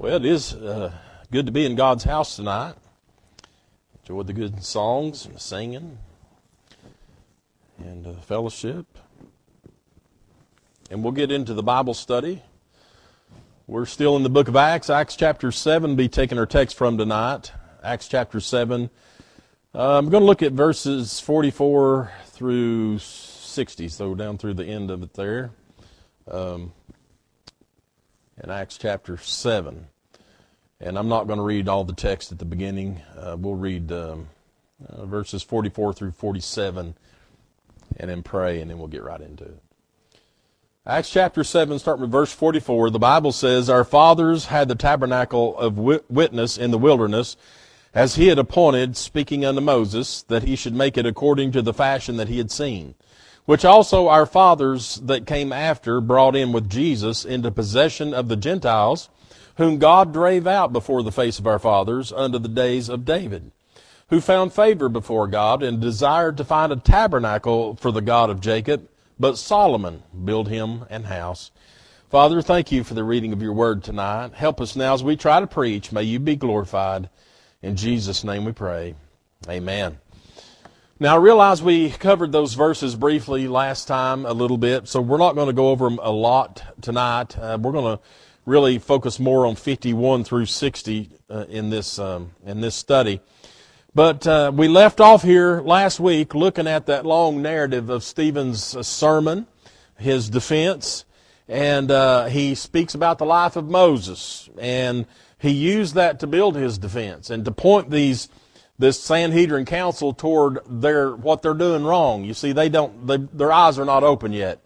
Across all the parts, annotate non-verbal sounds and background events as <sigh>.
Well, it is uh, good to be in God's house tonight. Enjoy the good songs and singing and uh, fellowship. And we'll get into the Bible study. We're still in the book of Acts. Acts chapter 7 be taking our text from tonight. Acts chapter 7. Uh, I'm going to look at verses 44 through 60, so down through the end of it there. Um, in Acts chapter 7. And I'm not going to read all the text at the beginning. Uh, we'll read um, uh, verses 44 through 47 and then pray, and then we'll get right into it. Acts chapter 7, starting with verse 44, the Bible says, Our fathers had the tabernacle of witness in the wilderness, as he had appointed, speaking unto Moses, that he should make it according to the fashion that he had seen which also our fathers that came after brought in with Jesus into possession of the Gentiles, whom God drave out before the face of our fathers unto the days of David, who found favor before God and desired to find a tabernacle for the God of Jacob, but Solomon built him an house. Father, thank you for the reading of your word tonight. Help us now as we try to preach. May you be glorified. In Jesus' name we pray. Amen. Now, I realize we covered those verses briefly last time a little bit, so we're not going to go over them a lot tonight. Uh, we're going to really focus more on 51 through 60 uh, in this um, in this study. But uh, we left off here last week looking at that long narrative of Stephen's uh, sermon, his defense, and uh, he speaks about the life of Moses, and he used that to build his defense and to point these this Sanhedrin council toward their what they're doing wrong. You see, they don't they, their eyes are not open yet.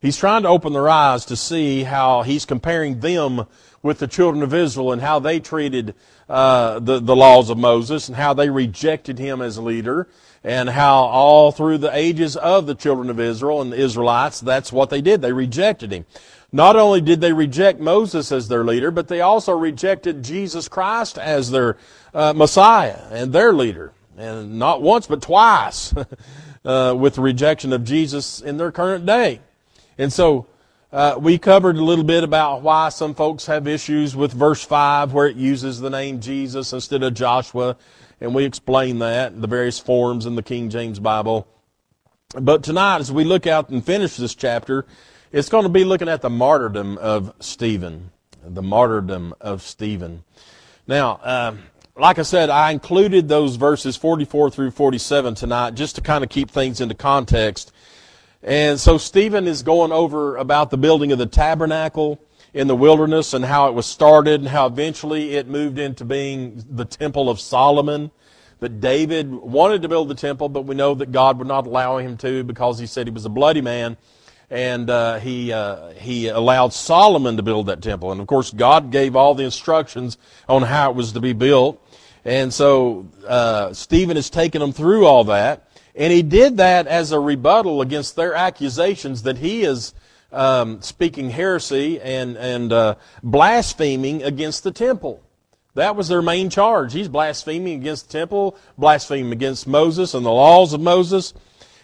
He's trying to open their eyes to see how he's comparing them with the children of Israel and how they treated uh, the the laws of Moses and how they rejected him as a leader and how all through the ages of the children of Israel and the Israelites that's what they did they rejected him. Not only did they reject Moses as their leader, but they also rejected Jesus Christ as their uh, Messiah and their leader. And not once, but twice <laughs> uh, with the rejection of Jesus in their current day. And so uh, we covered a little bit about why some folks have issues with verse 5 where it uses the name Jesus instead of Joshua. And we explained that, the various forms in the King James Bible. But tonight, as we look out and finish this chapter, it's going to be looking at the martyrdom of Stephen. The martyrdom of Stephen. Now, uh, like I said, I included those verses 44 through 47 tonight just to kind of keep things into context. And so Stephen is going over about the building of the tabernacle in the wilderness and how it was started and how eventually it moved into being the temple of Solomon. But David wanted to build the temple, but we know that God would not allow him to because he said he was a bloody man and uh, he uh, he allowed Solomon to build that temple. And of course, God gave all the instructions on how it was to be built. And so uh, Stephen has taken them through all that, and he did that as a rebuttal against their accusations that he is um, speaking heresy and and uh, blaspheming against the temple. That was their main charge. He's blaspheming against the temple, blaspheming against Moses and the laws of Moses.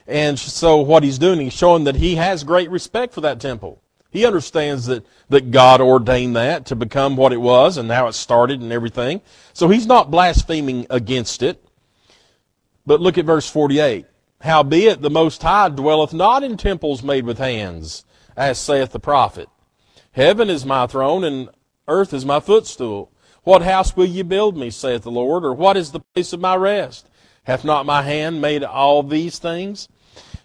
And so what he's doing, he's showing that he has great respect for that temple. He understands that, that God ordained that to become what it was and how it started and everything. So he's not blaspheming against it. But look at verse 48. Howbeit the Most High dwelleth not in temples made with hands, as saith the prophet. Heaven is my throne and earth is my footstool. What house will ye build me, saith the Lord, or what is the place of my rest? Hath not my hand made all these things?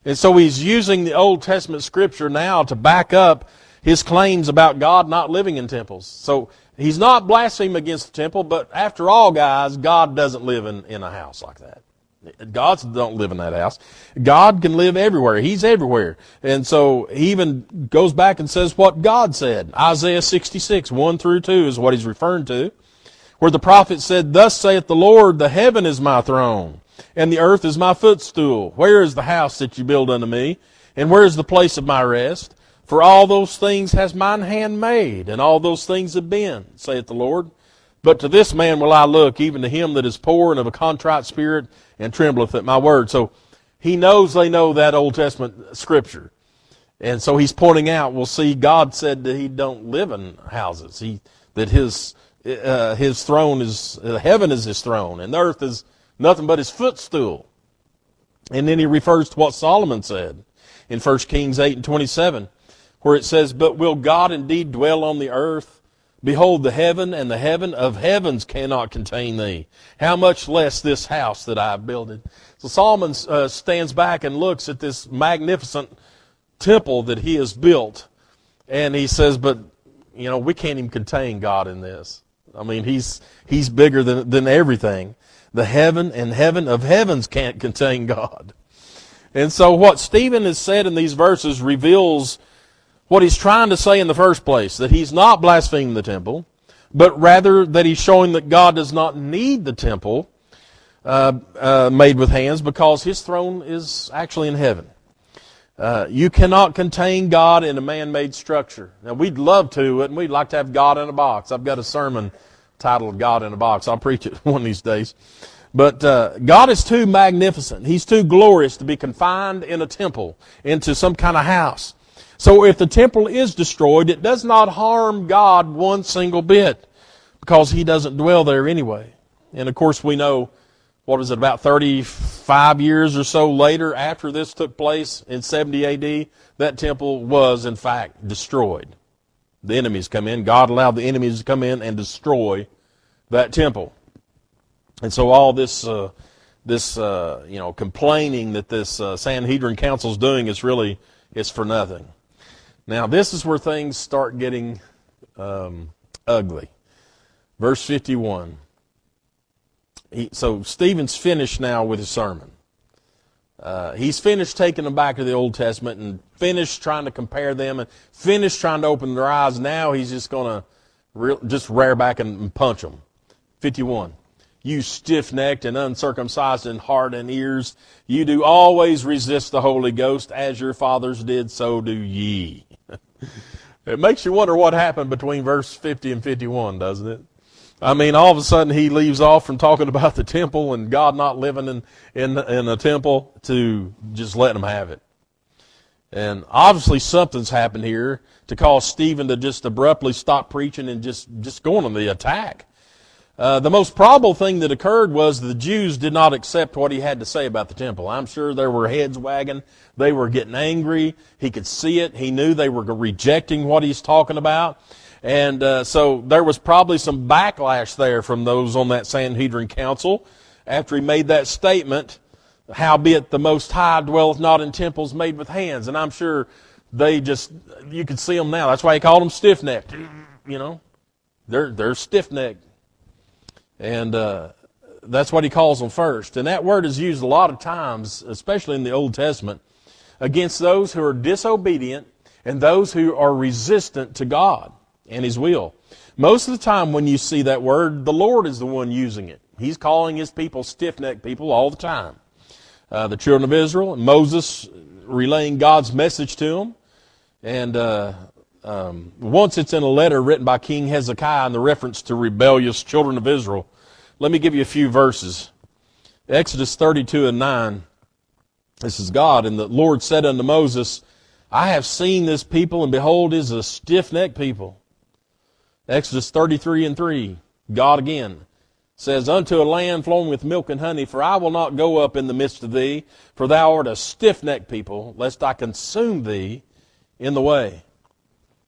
And so he's using the Old Testament scripture now to back up his claims about God not living in temples. So he's not blaspheming against the temple, but after all, guys, God doesn't live in, in a house like that. Gods don't live in that house. God can live everywhere. He's everywhere. And so he even goes back and says what God said. Isaiah 66, 1 through 2 is what he's referring to. Where the prophet said, Thus saith the Lord, the heaven is my throne and the earth is my footstool. Where is the house that you build unto me? And where is the place of my rest? For all those things has mine hand made, and all those things have been, saith the Lord. But to this man will I look, even to him that is poor and of a contrite spirit, and trembleth at my word. So he knows they know that Old Testament scripture. And so he's pointing out, we'll see, God said that he don't live in houses. He, that his uh, his throne is, uh, heaven is his throne, and the earth is nothing but his footstool. And then he refers to what Solomon said in 1 Kings 8 and 27, where it says, But will God indeed dwell on the earth? Behold, the heaven and the heaven of heavens cannot contain thee. How much less this house that I have builded. So Solomon uh, stands back and looks at this magnificent temple that he has built, and he says, "But you know, we can't even contain God in this. I mean, he's he's bigger than than everything. The heaven and heaven of heavens can't contain God." And so, what Stephen has said in these verses reveals what he's trying to say in the first place that he's not blaspheming the temple, but rather that he's showing that God does not need the temple uh, uh, made with hands because his throne is actually in heaven. Uh, you cannot contain God in a man-made structure. Now we'd love to, and we'd like to have God in a box. I've got a sermon titled "God in a Box." I'll preach it <laughs> one of these days. But uh, God is too magnificent. He's too glorious to be confined in a temple, into some kind of house. So if the temple is destroyed, it does not harm God one single bit because He doesn't dwell there anyway. And of course, we know what was it, about 35 years or so later after this took place in 70 AD, that temple was in fact destroyed. The enemies come in. God allowed the enemies to come in and destroy that temple. And so all this, uh, this, uh, you know, complaining that this uh, Sanhedrin council is doing is really, it's for nothing. Now this is where things start getting um, ugly. Verse 51 he, so Stephen's finished now with his sermon. Uh, he's finished taking them back to the Old Testament and finished trying to compare them and finished trying to open their eyes. Now he's just going to re- just rear back and, and punch them. 51. You stiff-necked and uncircumcised in heart and ears, you do always resist the Holy Ghost, as your fathers did, so do ye. <laughs> it makes you wonder what happened between verse 50 and 51, doesn't it? I mean, all of a sudden he leaves off from talking <laughs> about the temple and God not living in, in, in a temple to just letting them have it. And obviously something's happened here to cause Stephen to just abruptly stop preaching and just, just going on the attack. Uh, the most probable thing that occurred was the Jews did not accept what he had to say about the temple. I'm sure there were heads wagging. They were getting angry. He could see it. He knew they were rejecting what he's talking about. And uh, so there was probably some backlash there from those on that Sanhedrin council after he made that statement, howbeit the Most High dwelleth not in temples made with hands. And I'm sure they just, you could see them now. That's why he called them stiff-necked. You know, they're, they're stiff-necked. And uh, that's what he calls them first. And that word is used a lot of times, especially in the Old Testament, against those who are disobedient and those who are resistant to God and His will. Most of the time when you see that word, the Lord is the one using it. He's calling His people stiff-necked people all the time. Uh, the children of Israel, Moses relaying God's message to them. And uh, um, once it's in a letter written by King Hezekiah in the reference to rebellious children of Israel. Let me give you a few verses. Exodus 32 and 9. This is God. And the Lord said unto Moses, I have seen this people, and behold, is a stiff-necked people. Exodus 33 and 3, God again says, Unto a land flowing with milk and honey, for I will not go up in the midst of thee, for thou art a stiff-necked people, lest I consume thee in the way.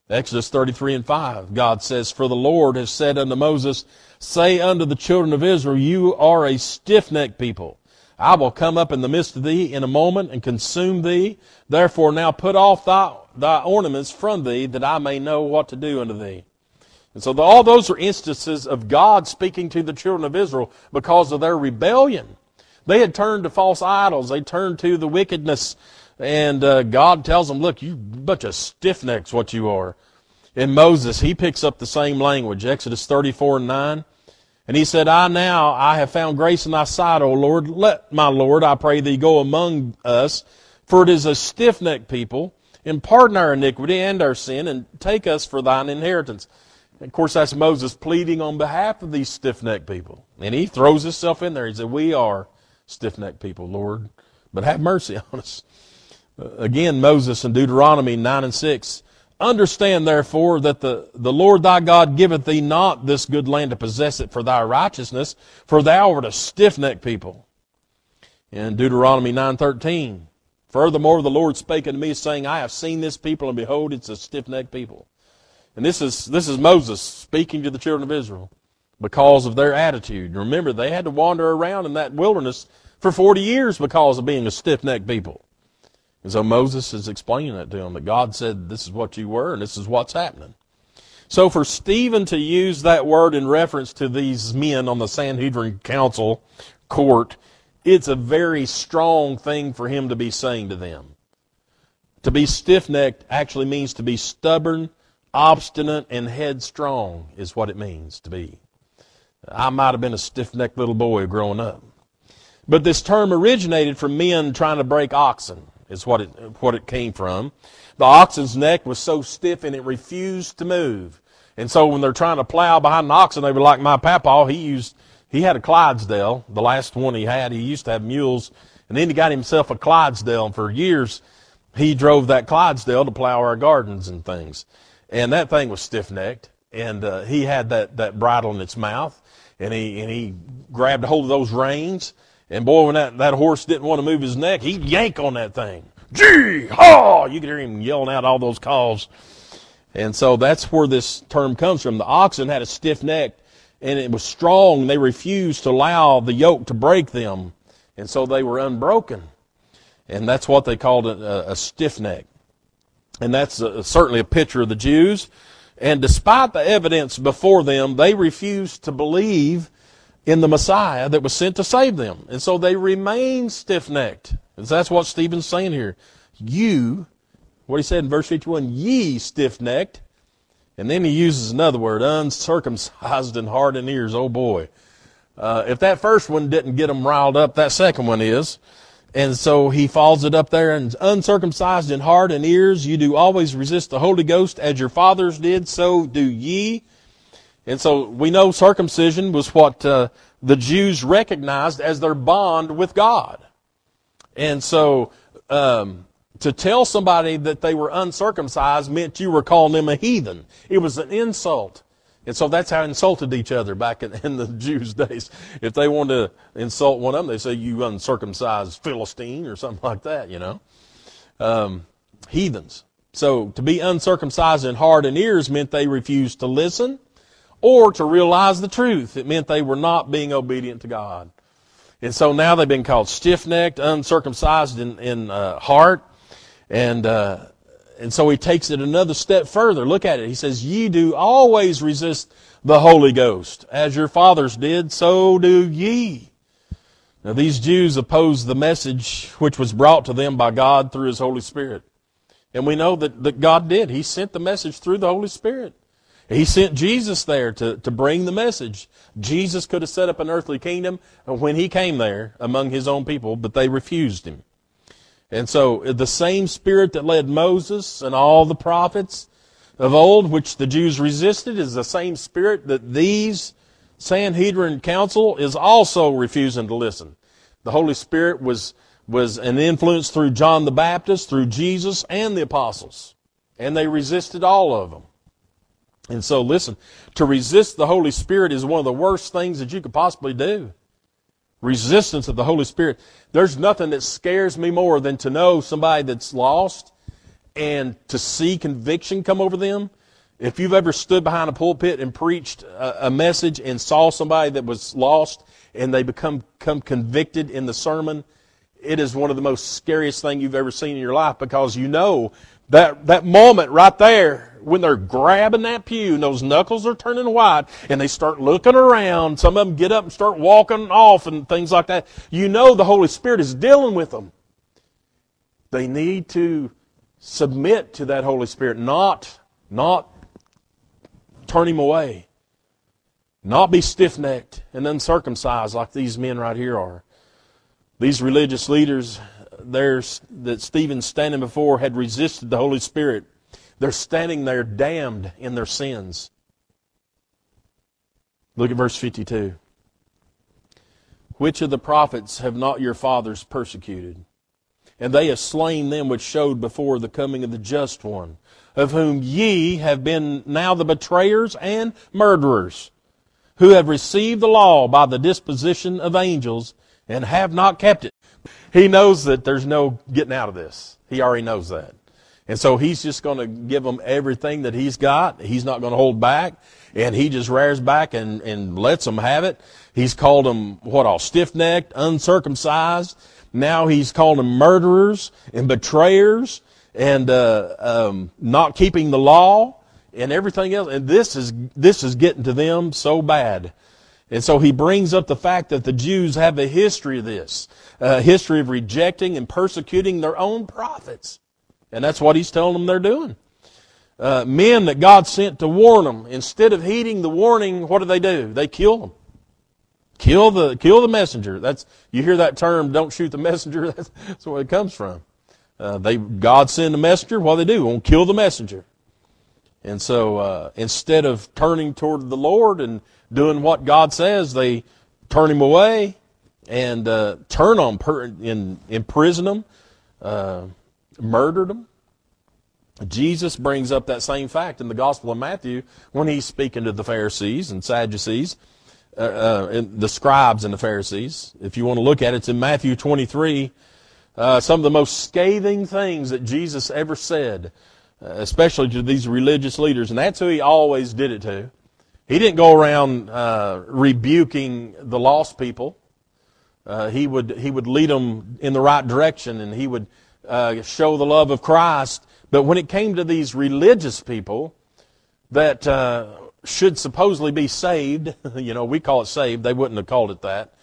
Exodus 33 and 5, God says, For the Lord has said unto Moses, Say unto the children of Israel, You are a stiff-necked people. I will come up in the midst of thee in a moment and consume thee. Therefore now put off thy, thy ornaments from thee, that I may know what to do unto thee. And so the, all those are instances of God speaking to the children of Israel because of their rebellion. They had turned to false idols. They turned to the wickedness. And uh, God tells them, look, you bunch of stiff-necks what you are. In Moses, he picks up the same language, Exodus 34 and 9. And he said, I now, I have found grace in thy sight, O Lord. Let my Lord, I pray thee, go among us, for it is a stiff-necked people, and pardon our iniquity and our sin, and take us for thine inheritance. Of course, that's Moses pleading on behalf of these stiff necked people. And he throws himself in there. He said, We are stiff necked people, Lord, but have mercy <laughs> on us. Uh, again, Moses in Deuteronomy 9 and 6 Understand therefore that the, the Lord thy God giveth thee not this good land to possess it for thy righteousness, for thou art a stiff-necked people. In Deuteronomy 9.13, Furthermore, the Lord spake unto me, saying, I have seen this people, and behold, it's a stiff-necked people. And this is, this is Moses speaking to the children of Israel because of their attitude. Remember, they had to wander around in that wilderness for 40 years because of being a stiff-necked people. And so Moses is explaining that to them, that God said, this is what you were, and this is what's happening. So for Stephen to use that word in reference to these men on the Sanhedrin council court, it's a very strong thing for him to be saying to them. To be stiff-necked actually means to be stubborn, obstinate, and headstrong is what it means to be. I might have been a stiff-necked little boy growing up. But this term originated from men trying to break oxen is what it, what it came from. The oxen's neck was so stiff and it refused to move. And so when they're trying to plow behind an oxen, they were like my papa. He used, he had a Clydesdale, the last one he had. He used to have mules, and then he got himself a Clydesdale. And for years, he drove that Clydesdale to plow our gardens and things. And that thing was stiff necked. And uh, he had that, that bridle in its mouth, and he, and he grabbed a hold of those reins and boy, when that, that horse didn't want to move his neck, he'd yank on that thing. Gee, haw! You could hear him yelling out all those calls. And so that's where this term comes from. The oxen had a stiff neck and it was strong. They refused to allow the yoke to break them. And so they were unbroken. And that's what they called a, a stiff neck. And that's a, certainly a picture of the Jews. And despite the evidence before them, they refused to believe in the Messiah that was sent to save them. And so they remain stiff necked. And that's what Stephen's saying here. You, what he said in verse 51, ye stiff necked. And then he uses another word, uncircumcised and ears. Oh boy. Uh, if that first one didn't get them riled up, that second one is. And so he follows it up there and uncircumcised in heart and ears, you do always resist the Holy Ghost as your fathers did, so do ye. And so we know circumcision was what uh, the Jews recognized as their bond with God. And so um, to tell somebody that they were uncircumcised meant you were calling them a heathen. It was an insult. And so that's how insulted each other back in, in, the <laughs> Jews' days. If they wanted to insult one of them, they say, you uncircumcised Philistine or something like that, you know. Um, heathens. So to be uncircumcised in heart and ears meant they refused to listen or to realize the truth. It meant they were not being obedient to God. And so now they've been called stiff-necked, uncircumcised in, in uh, heart. And, uh, and so he takes it another step further. Look at it. He says, ye do always resist the Holy Ghost. As your fathers did, so do ye. Now these Jews opposed the message which was brought to them by God through His Holy Spirit. And we know that, that God did. He sent the message through the Holy Spirit. He sent Jesus there to, to bring the message. Jesus could have set up an earthly kingdom when he came there among his own people, but they refused him. And so the same spirit that led Moses and all the prophets of old, which the Jews resisted, is the same spirit that these Sanhedrin council is also refusing to listen. The Holy Spirit was, was an influence through John the Baptist, through Jesus, and the apostles. And they resisted all of them. And so, listen, to resist the Holy Spirit is one of the worst things that you could possibly do. Resistance of the Holy Spirit. There's nothing that scares me more than to know somebody that's lost and to see conviction come over them. If you've ever stood behind a pulpit and preached a, a message and saw somebody that was lost and they become, become convicted in the sermon, it is one of the most scariest things you've ever seen in your life because you know that, that moment right there when they're grabbing that pew and those knuckles are turning white and they start looking around, some of them get up and start walking off and things like that, you know the Holy Spirit is dealing with them. They need to submit to that Holy Spirit, not, not turn him away. Not be stiff necked and uncircumcised like these men right here are. These religious leaders there's, that Stephen standing before had resisted the Holy Spirit. They're standing there damned in their sins. Look at verse 52. Which of the prophets have not your fathers persecuted? and they have slain them which showed before the coming of the just one, of whom ye have been now the betrayers and murderers, who have received the law by the disposition of angels, and have not kept it. He knows that there's no getting out of this. He already knows that. And so he's just going to give them everything that he's got. He's not going to hold back. And he just rears back and, and lets them have it. He's called them, what all, stiff-necked, uncircumcised. Now he's called them murderers and betrayers and uh, um, not keeping the law and everything else. And this is, this is getting to them so bad. And so he brings up the fact that the Jews have a history of this, a history of rejecting and persecuting their own prophets. And that's what he's telling them they're doing. Uh, men that God sent to warn them, instead of heeding the warning, what do they do? They kill them. Kill the, kill the messenger. That's, you hear that term, don't shoot the <laughs> messenger, that's, that's where it comes from. Uh, they, God send a messenger, what do they do? Won't kill the messenger. And so, uh, instead of turning toward the Lord and doing what God says, they turn him away and uh, turn on, per- in, imprison him, murdered them. Jesus brings up that same fact in the Gospel of Matthew when he's speaking to the Pharisees and Sadducees, uh, uh, the scribes and the Pharisees. If you want to look at it, it's in Matthew 23. Uh, some of the most scathing things that Jesus ever said, uh, especially to these religious leaders, and that's who he always did it to. He didn't go around uh, rebuking the lost people. Uh, he would he would lead them in the right direction, and he would uh, show the love of Christ. But when it came to these religious people that uh, should supposedly be saved, <laughs> you know, we call it saved. They wouldn't have called it that,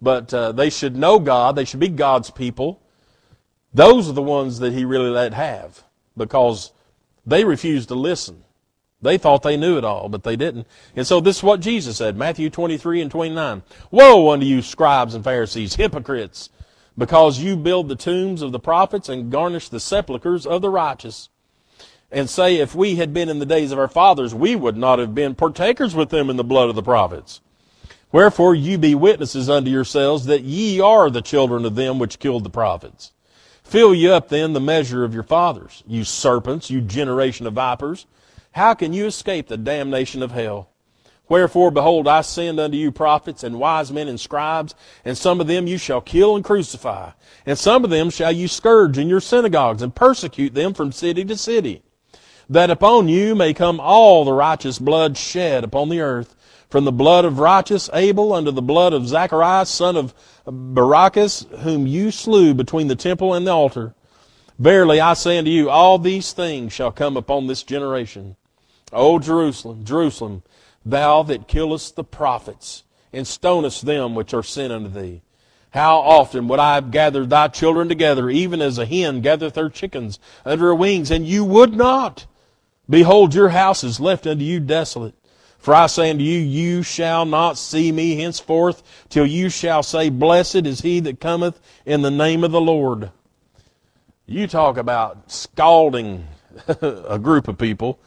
but uh, they should know God. They should be God's people. Those are the ones that he really let have because they refused to listen. They thought they knew it all, but they didn't. And so this is what Jesus said, Matthew 23 and 29. Woe unto you, scribes and Pharisees, hypocrites, because you build the tombs of the prophets and garnish the sepulchres of the righteous. And say, if we had been in the days of our fathers, we would not have been partakers with them in the blood of the prophets. Wherefore you be witnesses unto yourselves that ye are the children of them which killed the prophets. Fill ye up then the measure of your fathers, you serpents, you generation of vipers. How can you escape the damnation of hell? Wherefore, behold, I send unto you prophets and wise men and scribes, and some of them you shall kill and crucify, and some of them shall you scourge in your synagogues, and persecute them from city to city, that upon you may come all the righteous blood shed upon the earth, from the blood of righteous Abel unto the blood of Zacharias, son of Barachias, whom you slew between the temple and the altar. Verily I say unto you, all these things shall come upon this generation. O Jerusalem, Jerusalem, thou that killest the prophets, and stonest them which are sent unto thee. How often would I have gathered thy children together, even as a hen gathereth her chickens under her wings, and you would not? Behold, your house is left unto you desolate. For I say unto you, you shall not see me henceforth till you shall say, Blessed is he that cometh in the name of the Lord. You talk about scalding <laughs> a group of people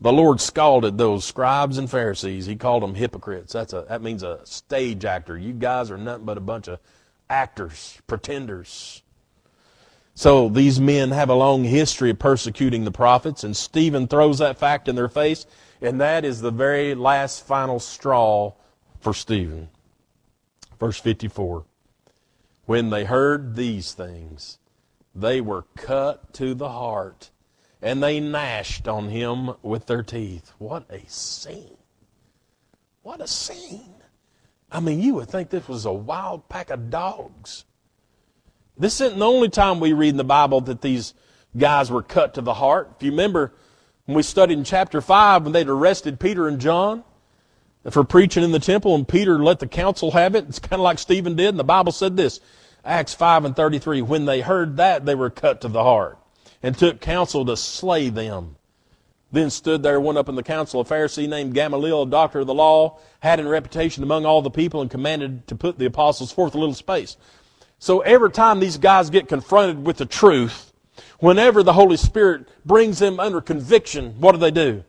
the Lord scalded those scribes and Pharisees. He called them hypocrites. That's a, that means a stage actor. You guys are nothing but a bunch of actors, pretenders. So these men have a long history of persecuting the prophets, and Stephen throws that fact in their face, and that is the very last final straw for Stephen. Verse 54. When they heard these things, they were cut to the heart and they gnashed on him with their teeth. What a scene! What a scene! I mean, you would think this was a wild pack of dogs. This isn't the only time we read in the Bible that these guys were cut to the heart. If you remember when we studied in chapter 5 when they'd arrested Peter and John for preaching in the temple and Peter let the council have it, it's kind of like Stephen did, and the Bible said this, Acts 5 and 33, when they heard that, they were cut to the heart and took counsel to slay them. Then stood there one up in the council, a Pharisee named Gamaliel, a doctor of the law, had in reputation among all the people, and commanded to put the apostles forth a little space. So every time these guys get confronted with the truth, whenever the Holy Spirit brings them under conviction, what do they do?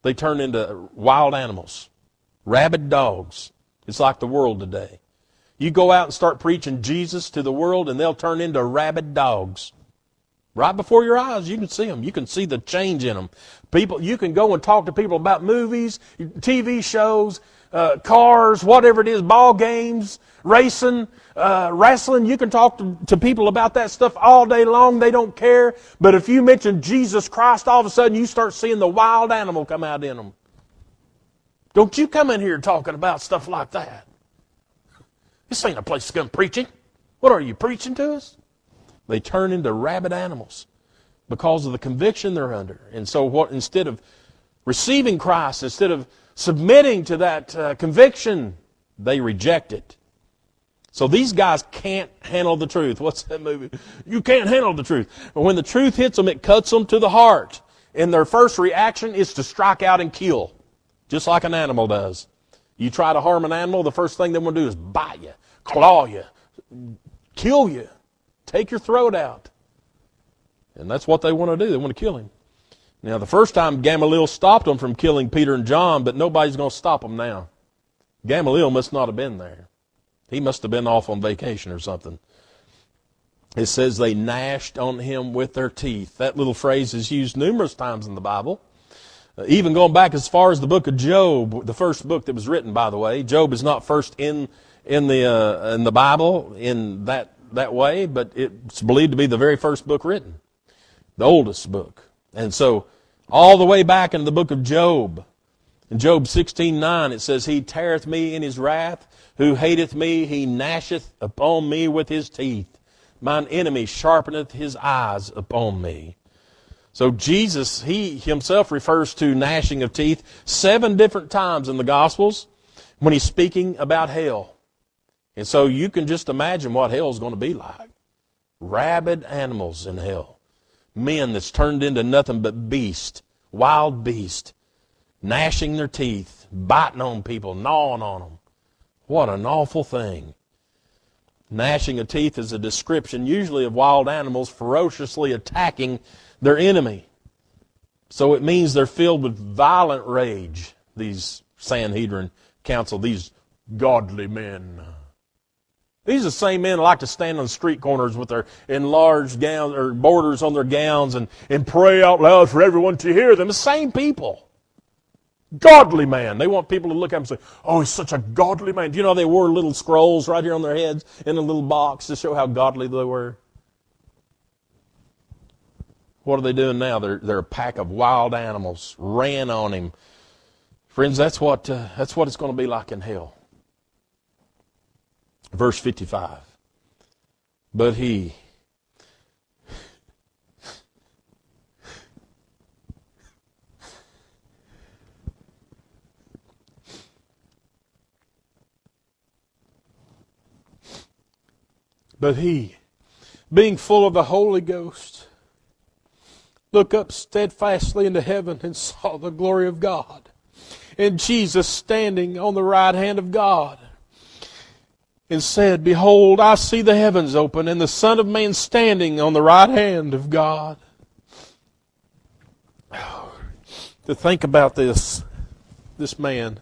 They turn into wild animals, rabid dogs. It's like the world today. You go out and start preaching Jesus to the world, and they'll turn into rabid dogs. Right before your eyes, you can see them. You can see the change in them. People, you can go and talk to people about movies, TV shows, uh, cars, whatever it is, ball games, racing, uh, wrestling. You can talk to, to people about that stuff all day long. They don't care. But if you mention Jesus Christ, all of a sudden you start seeing the wild animal come out in them. Don't you come in here talking about stuff like that. This ain't a place to come preaching. What are you preaching to us? They turn into rabid animals because of the conviction they're under. And so, what instead of receiving Christ, instead of submitting to that uh, conviction, they reject it. So these guys can't handle the truth. <laughs> What's that movie? You can't handle the truth. But when the truth hits them, it cuts them to the heart. And their first reaction is to strike out and kill, just like an animal does. You try to harm an animal, the first thing they want to do is bite you, claw you, kill you. Take your throat out. And that's what they want to do. They want to kill him. Now, the first time Gamaliel stopped them from killing Peter and John, but nobody's going to stop them now. Gamaliel must not have been there. He must have been off on vacation or something. It says they gnashed on him with their teeth. That little phrase is used numerous times in the Bible. Uh, even going back as far as the book of Job, the first book that was written, by the way. Job is not first in in the uh, in the Bible in that that way, but it's believed to be the very first book written, the oldest book. And so, all the way back in the book of Job, in Job 16:9, it says, He teareth me in his wrath, who hateth me, he gnasheth upon me with his teeth. Mine enemy sharpeneth his eyes upon me. So Jesus, he himself refers to gnashing of teeth seven different times in the Gospels when he's speaking about hell. And so you can just imagine what hell is going to be like. Rabid animals in hell. Men that's turned into nothing but beast, wild beast, gnashing their teeth, biting on people, gnawing on them. What an awful thing. Gnashing of teeth is a description usually of wild animals ferociously attacking their enemy. So it means they're filled with violent rage, these Sanhedrin council, these godly men. These are the same men who like to stand on street corners with their enlarged gowns or borders on their gowns and, and pray out loud for everyone to hear them. The same people. Godly man. They want people to look at them and say, Oh, he's such a godly man. Do you know they wore little scrolls right here on their heads in a little box to show how godly they were? What are they doing now? They're, they're a pack of wild animals, ran on him. Friends, that's what, uh, that's what it's going to be like in hell. Verse 55. But he, But he, being full of the Holy Ghost, looked up steadfastly into heaven and <laughs> saw the glory of God, and Jesus standing on the right hand of God and said, Behold, I see the heavens open and the Son of Man standing on the right hand of God. <sighs> to think about this, this man.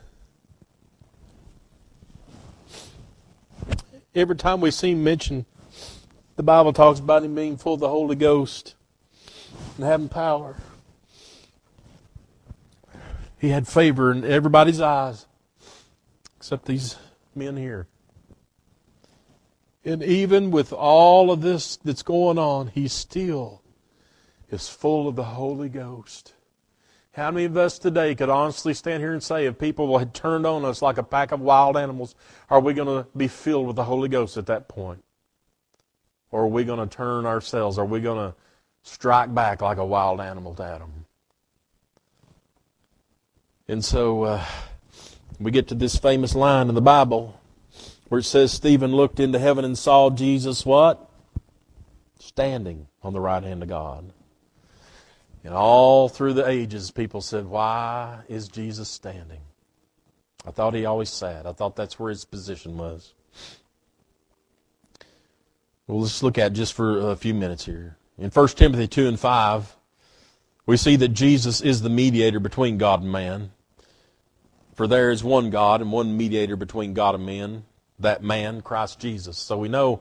Every time we see him mentioned, the Bible talks about him being full of the Holy Ghost and having power. He had favor in everybody's eyes, except these men here. And even with all of this that's going on, he still is full of the Holy Ghost. How many of us today could honestly stand here and say, if people had turned on us like a pack of wild animals, are we going to be filled with the Holy Ghost at that point? Or are we going to turn ourselves? Are we going to strike back like a wild animal to Adam? And so uh, we get to this famous line in the Bible where it says Stephen looked into heaven and saw Jesus what? Standing on the right hand of God. And all through the ages, people said, Why is Jesus standing? I thought he always sat. I thought that's where his position was. Well, let's look at just for a few minutes here. In 1 Timothy 2 and 5, we see that Jesus is the mediator between God and man. For there is one God and one mediator between God and men, that man, Christ Jesus. So we know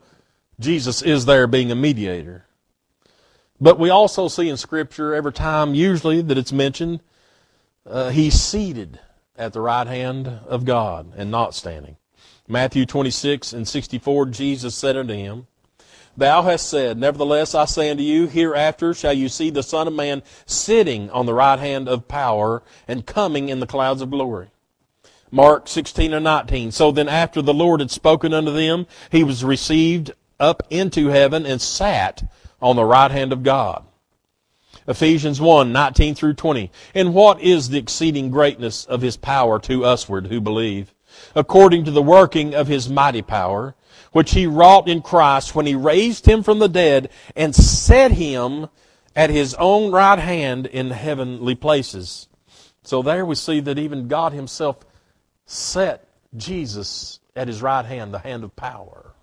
Jesus is there being a mediator. But we also see in Scripture every time, usually, that it's mentioned, uh, he's seated at the right hand of God and not standing. Matthew 26 and 64, Jesus said unto him, Thou hast said, Nevertheless I say unto you, hereafter shall you see the Son of Man sitting on the right hand of power and coming in the clouds of glory. Mark 16 and 19. So then after the Lord had spoken unto them, he was received up into heaven and sat on the right hand of God. Ephesians 1, 19 through 20. And what is the exceeding greatness of his power to usward who believe? According to the working of his mighty power, which he wrought in Christ when he raised him from the dead and set him at his own right hand in heavenly places. So there we see that even God himself set Jesus at his right hand, the hand of power.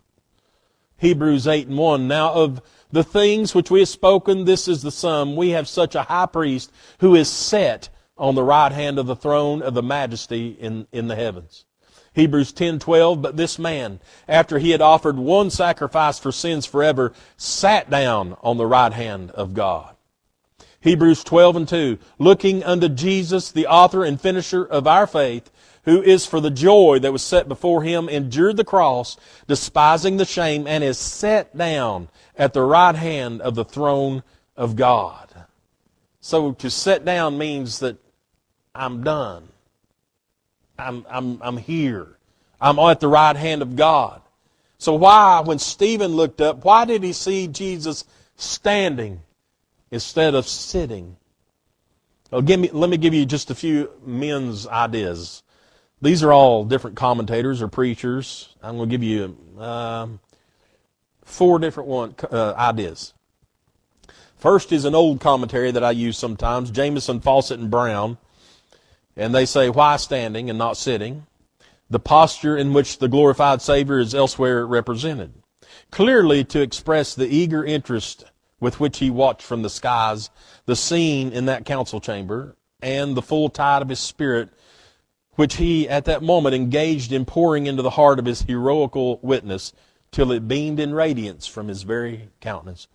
Hebrews 8 and 1. Now of the things which we have spoken, this is the sum. We have such a high priest who is set on the right hand of the throne of the majesty in, in the heavens. Hebrews 10:12 but this man after he had offered one sacrifice for sins forever sat down on the right hand of God. Hebrews 12 and 2 looking unto Jesus the author and finisher of our faith who is for the joy that was set before him endured the cross despising the shame and is set down at the right hand of the throne of God. So to sit down means that I'm done. I'm, I'm, I'm here. I'm at the right hand of God. So why, when Stephen looked up, why did he see Jesus standing instead of sitting? Well, give me, let me give you just a few men's ideas. These are all different commentators or preachers. I'm going to give you um, four different one, uh, ideas. First is an old commentary that I use sometimes, Jamieson, Fausset, and Brown. And they say, why standing and not sitting? The posture in which the glorified Savior is elsewhere represented. Clearly to express the eager interest with which he watched from the skies the scene in that council chamber and the full tide of his spirit which he at that moment engaged in pouring into the heart of his heroical witness till it beamed in radiance from his very countenance.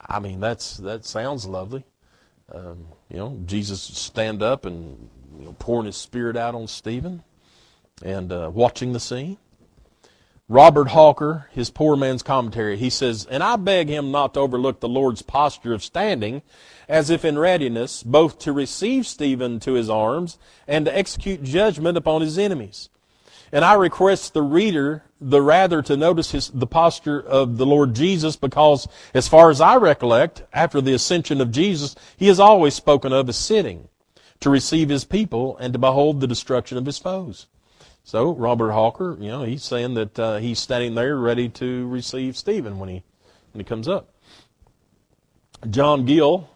I mean, that's that sounds lovely. Um, you know, Jesus stand up and you know, pouring his spirit out on Stephen and uh, watching the scene. Robert Hawker, his poor man's commentary, he says, And I beg him not to overlook the Lord's posture of standing, as if in readiness, both to receive Stephen to his arms and to execute judgment upon his enemies. And I request the reader the rather to notice his, the posture of the Lord Jesus because, as far as I recollect, after the ascension of Jesus, he is always spoken of as sitting to receive his people and to behold the destruction of his foes. So Robert Hawker, you know, he's saying that uh, he's standing there ready to receive Stephen when he when he comes up. John Gill,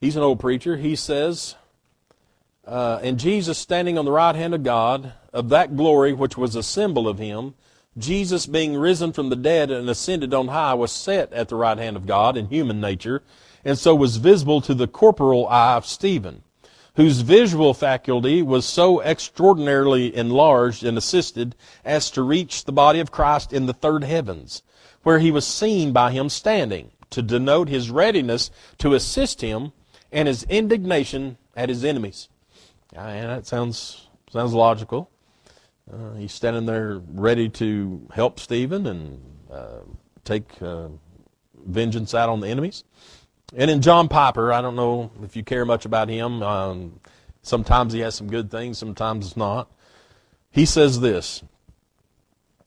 he's an old preacher. He says, uh, "And Jesus standing on the right hand of God, of that glory which was a symbol of Him, Jesus being risen from the dead and ascended on high, was set at the right hand of God in human nature, and so was visible to the corporal eye of Stephen." Whose visual faculty was so extraordinarily enlarged and assisted as to reach the body of Christ in the third heavens, where he was seen by him standing, to denote his readiness to assist him and his indignation at his enemies. And that sounds sounds logical. Uh, he's standing there ready to help Stephen and uh, take uh, vengeance out on the enemies. And in John Piper, I don't know if you care much about him. Um, sometimes he has some good things, sometimes it's not. He says this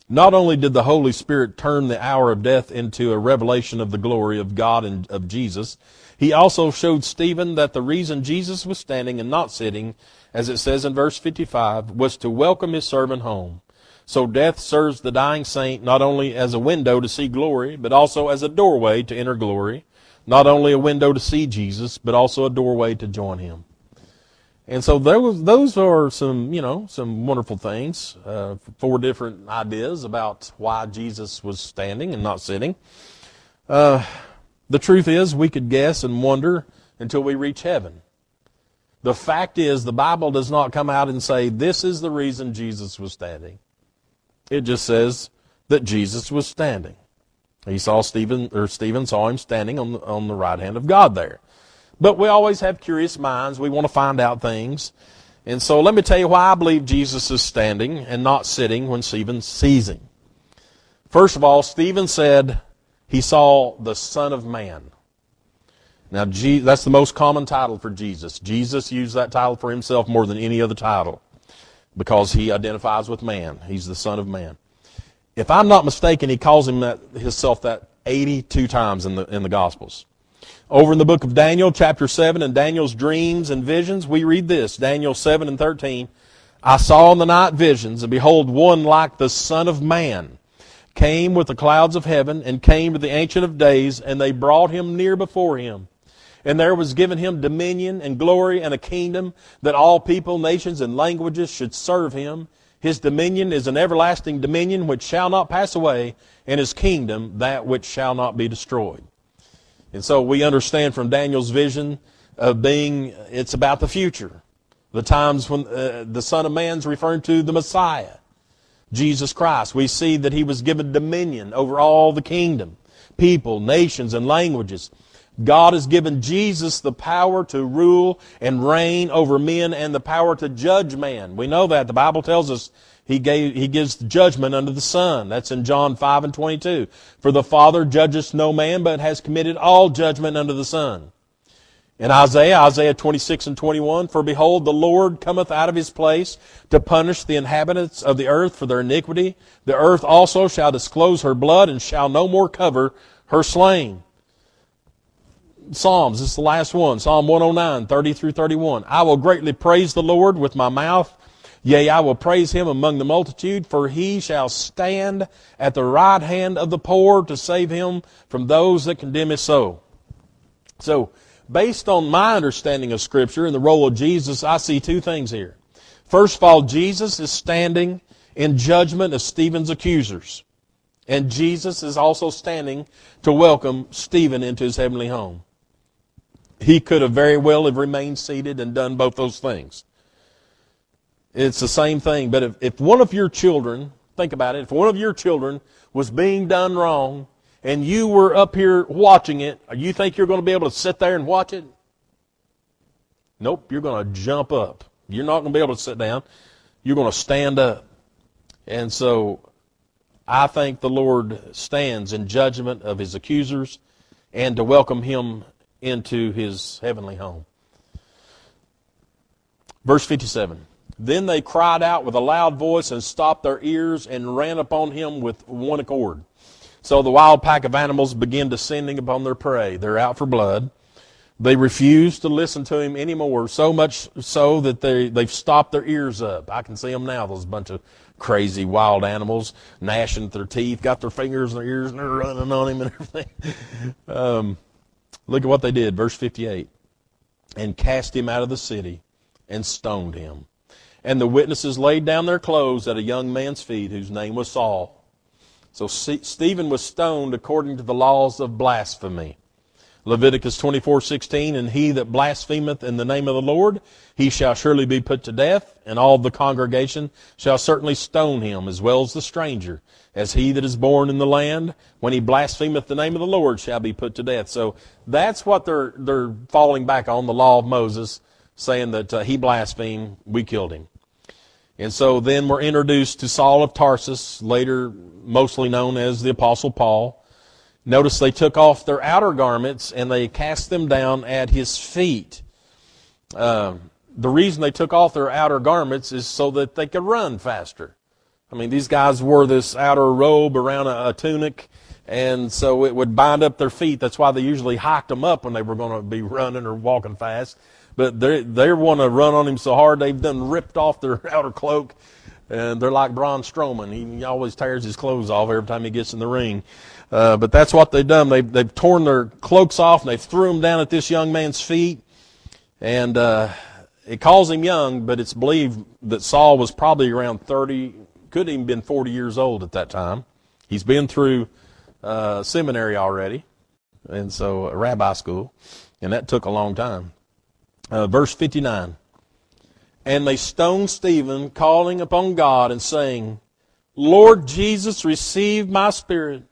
Not only did the Holy Spirit turn the hour of death into a revelation of the glory of God and of Jesus, he also showed Stephen that the reason Jesus was standing and not sitting, as it says in verse 55, was to welcome his servant home. So death serves the dying saint not only as a window to see glory, but also as a doorway to enter glory not only a window to see Jesus, but also a doorway to join him. And so those those are some you know some wonderful things. Uh, four different ideas about why Jesus was standing and not sitting. Uh, the truth is, we could guess and wonder until we reach heaven. The fact is, the Bible does not come out and say this is the reason Jesus was standing. It just says that Jesus was standing. He saw Stephen, or Stephen saw him standing on the, on the right hand of God there. But we always have curious minds. We want to find out things. And so let me tell you why I believe Jesus is standing and not sitting when Stephen sees him. First of all, Stephen said he saw the Son of Man. Now, that's the most common title for Jesus. Jesus used that title for himself more than any other title because he identifies with man. He's the Son of Man. If I'm not mistaken, he calls him that, himself that 82 times in the, in the Gospels. Over in the book of Daniel, chapter 7, and Daniel's dreams and visions, we read this Daniel 7 and 13. I saw in the night visions, and behold, one like the Son of Man came with the clouds of heaven, and came to the Ancient of Days, and they brought him near before him. And there was given him dominion and glory and a kingdom that all people, nations, and languages should serve him. His dominion is an everlasting dominion which shall not pass away, and his kingdom that which shall not be destroyed. And so we understand from Daniel's vision of being, it's about the future. The times when uh, the Son of Man's referring to the Messiah, Jesus Christ. We see that he was given dominion over all the kingdom, people, nations, and languages. God has given Jesus the power to rule and reign over men and the power to judge man. We know that. The Bible tells us he, gave, he gives judgment unto the Son. That's in John 5 and 22. For the Father judgeth no man, but has committed all judgment unto the Son. In Isaiah, Isaiah 26 and 21, For behold, the Lord cometh out of his place to punish the inhabitants of the earth for their iniquity. The earth also shall disclose her blood and shall no more cover her slain. Psalms, this is the last one. Psalm 109, 30 through 31. I will greatly praise the Lord with my mouth. Yea, I will praise him among the multitude, for he shall stand at the right hand of the poor to save him from those that condemn his soul. So, based on my understanding of Scripture and the role of Jesus, I see two things here. First of all, Jesus is standing in judgment of Stephen's accusers. And Jesus is also standing to welcome Stephen into his heavenly home. He could have very well have remained seated and done both those things. It's the same thing. But if, if one of your children, think about it, if one of your children was being done wrong and you were up here watching it, you think you're going to be able to sit there and watch it? Nope, you're going to jump up. You're not going to be able to sit down. You're going to stand up. And so I think the Lord stands in judgment of his accusers and to welcome him into his heavenly home. Verse 57. Then they cried out with a loud voice and stopped their ears and ran upon him with one accord. So the wild pack of animals begin descending upon their prey. They're out for blood. They refuse to listen to him anymore, so much so that they, they've stopped their ears up. I can see them now, those bunch of crazy wild animals gnashing their teeth, got their fingers in their ears, and they're running on him and everything. <laughs> Um, look at what they did, verse 58. And cast him out of the city and stoned him. And the witnesses laid down their clothes at a young man's feet whose name was Saul. So Stephen was stoned according to the laws of blasphemy. Leviticus 24:16 and he that blasphemeth in the name of the Lord he shall surely be put to death and all the congregation shall certainly stone him as well as the stranger as he that is born in the land when he blasphemeth the name of the Lord shall be put to death. So that's what they're they're falling back on the law of Moses saying that uh, he blasphemed we killed him. And so then we're introduced to Saul of Tarsus, later mostly known as the Apostle Paul. Notice they took off their outer garments and they cast them down at his feet. Uh, the reason they took off their outer garments is so that they could run faster. I mean, these guys wore this outer robe around a, a tunic, and so it would bind up their feet. That's why they usually hiked them up when they were going to be running or walking fast but they they want to run on him so hard they've done ripped off their <laughs> outer cloak, and they're like Braun Strowman. He, he always tears his clothes off every time he gets in the ring. Uh, but that's what they've done. They've they've torn their cloaks off and they threw them down at this young man's feet, and uh, it calls him young, but it's believed that Saul was probably around thirty, could even been forty years old at that time. He's been through uh, seminary already, and so rabbi school, and that took a long time. Uh, verse 59. And they stoned Stephen, calling upon God and saying, Lord Jesus, receive my spirit.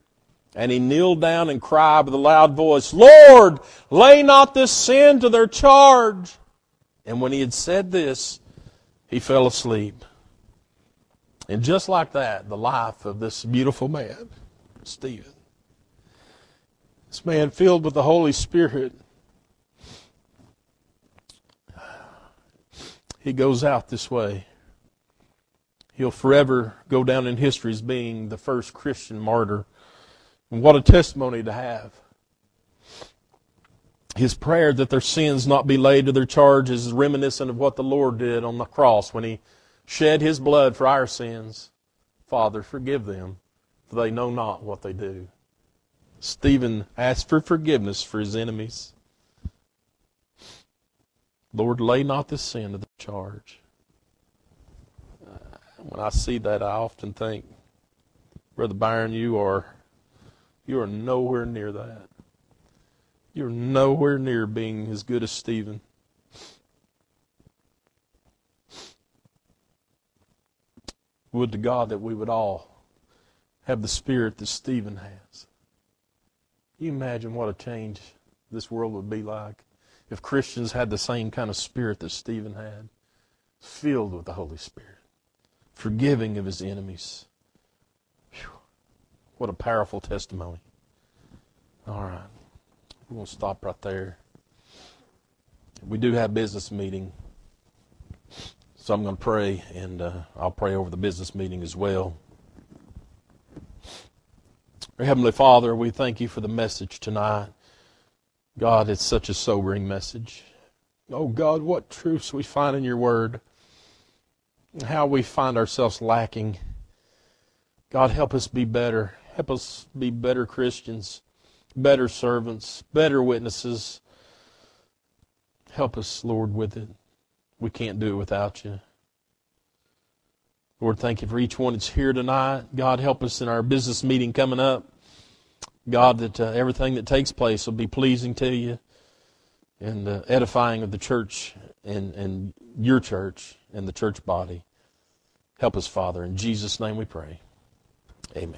And he kneeled down and cried with a loud voice, Lord, lay not this sin to their charge. And when he had said this, he fell asleep. And just like that, the life of this beautiful man, Stephen, this man filled with the Holy Spirit, he goes out this way. He'll forever go down in history as being the first Christian martyr. And what a testimony to have. His prayer that their sins not be laid to their charge is reminiscent of what the Lord did on the cross when he shed his blood for our sins. Father, forgive them, for they know not what they do. Stephen asked for forgiveness for his enemies. Lord, lay not this sin to the charge. Uh, when I see that, I often think, Brother Byron, you are you are nowhere near that. You're nowhere near being as good as Stephen. Would to God that we would all have the spirit that Stephen has. You imagine what a change this world would be like if Christians had the same kind of spirit that Stephen had, filled with the Holy Spirit, forgiving of his enemies. What a powerful testimony. All right. We're going to stop right there. We do have business meeting. So I'm going to pray, and uh, I'll pray over the business meeting as well. Our Heavenly Father, we thank you for the message tonight. God, it's such a sobering message. Oh, God, what truths we find in your word, how we find ourselves lacking. God, help us be better. Help us be better Christians, better servants, better witnesses. Help us, Lord, with it. We can't do it without you. Lord, thank you for each one that's here tonight. God, help us in our business meeting coming up. God, that uh, everything that takes place will be pleasing to you and uh, edifying of the church and, and your church and the church body. Help us, Father. In Jesus' name we pray. Amen.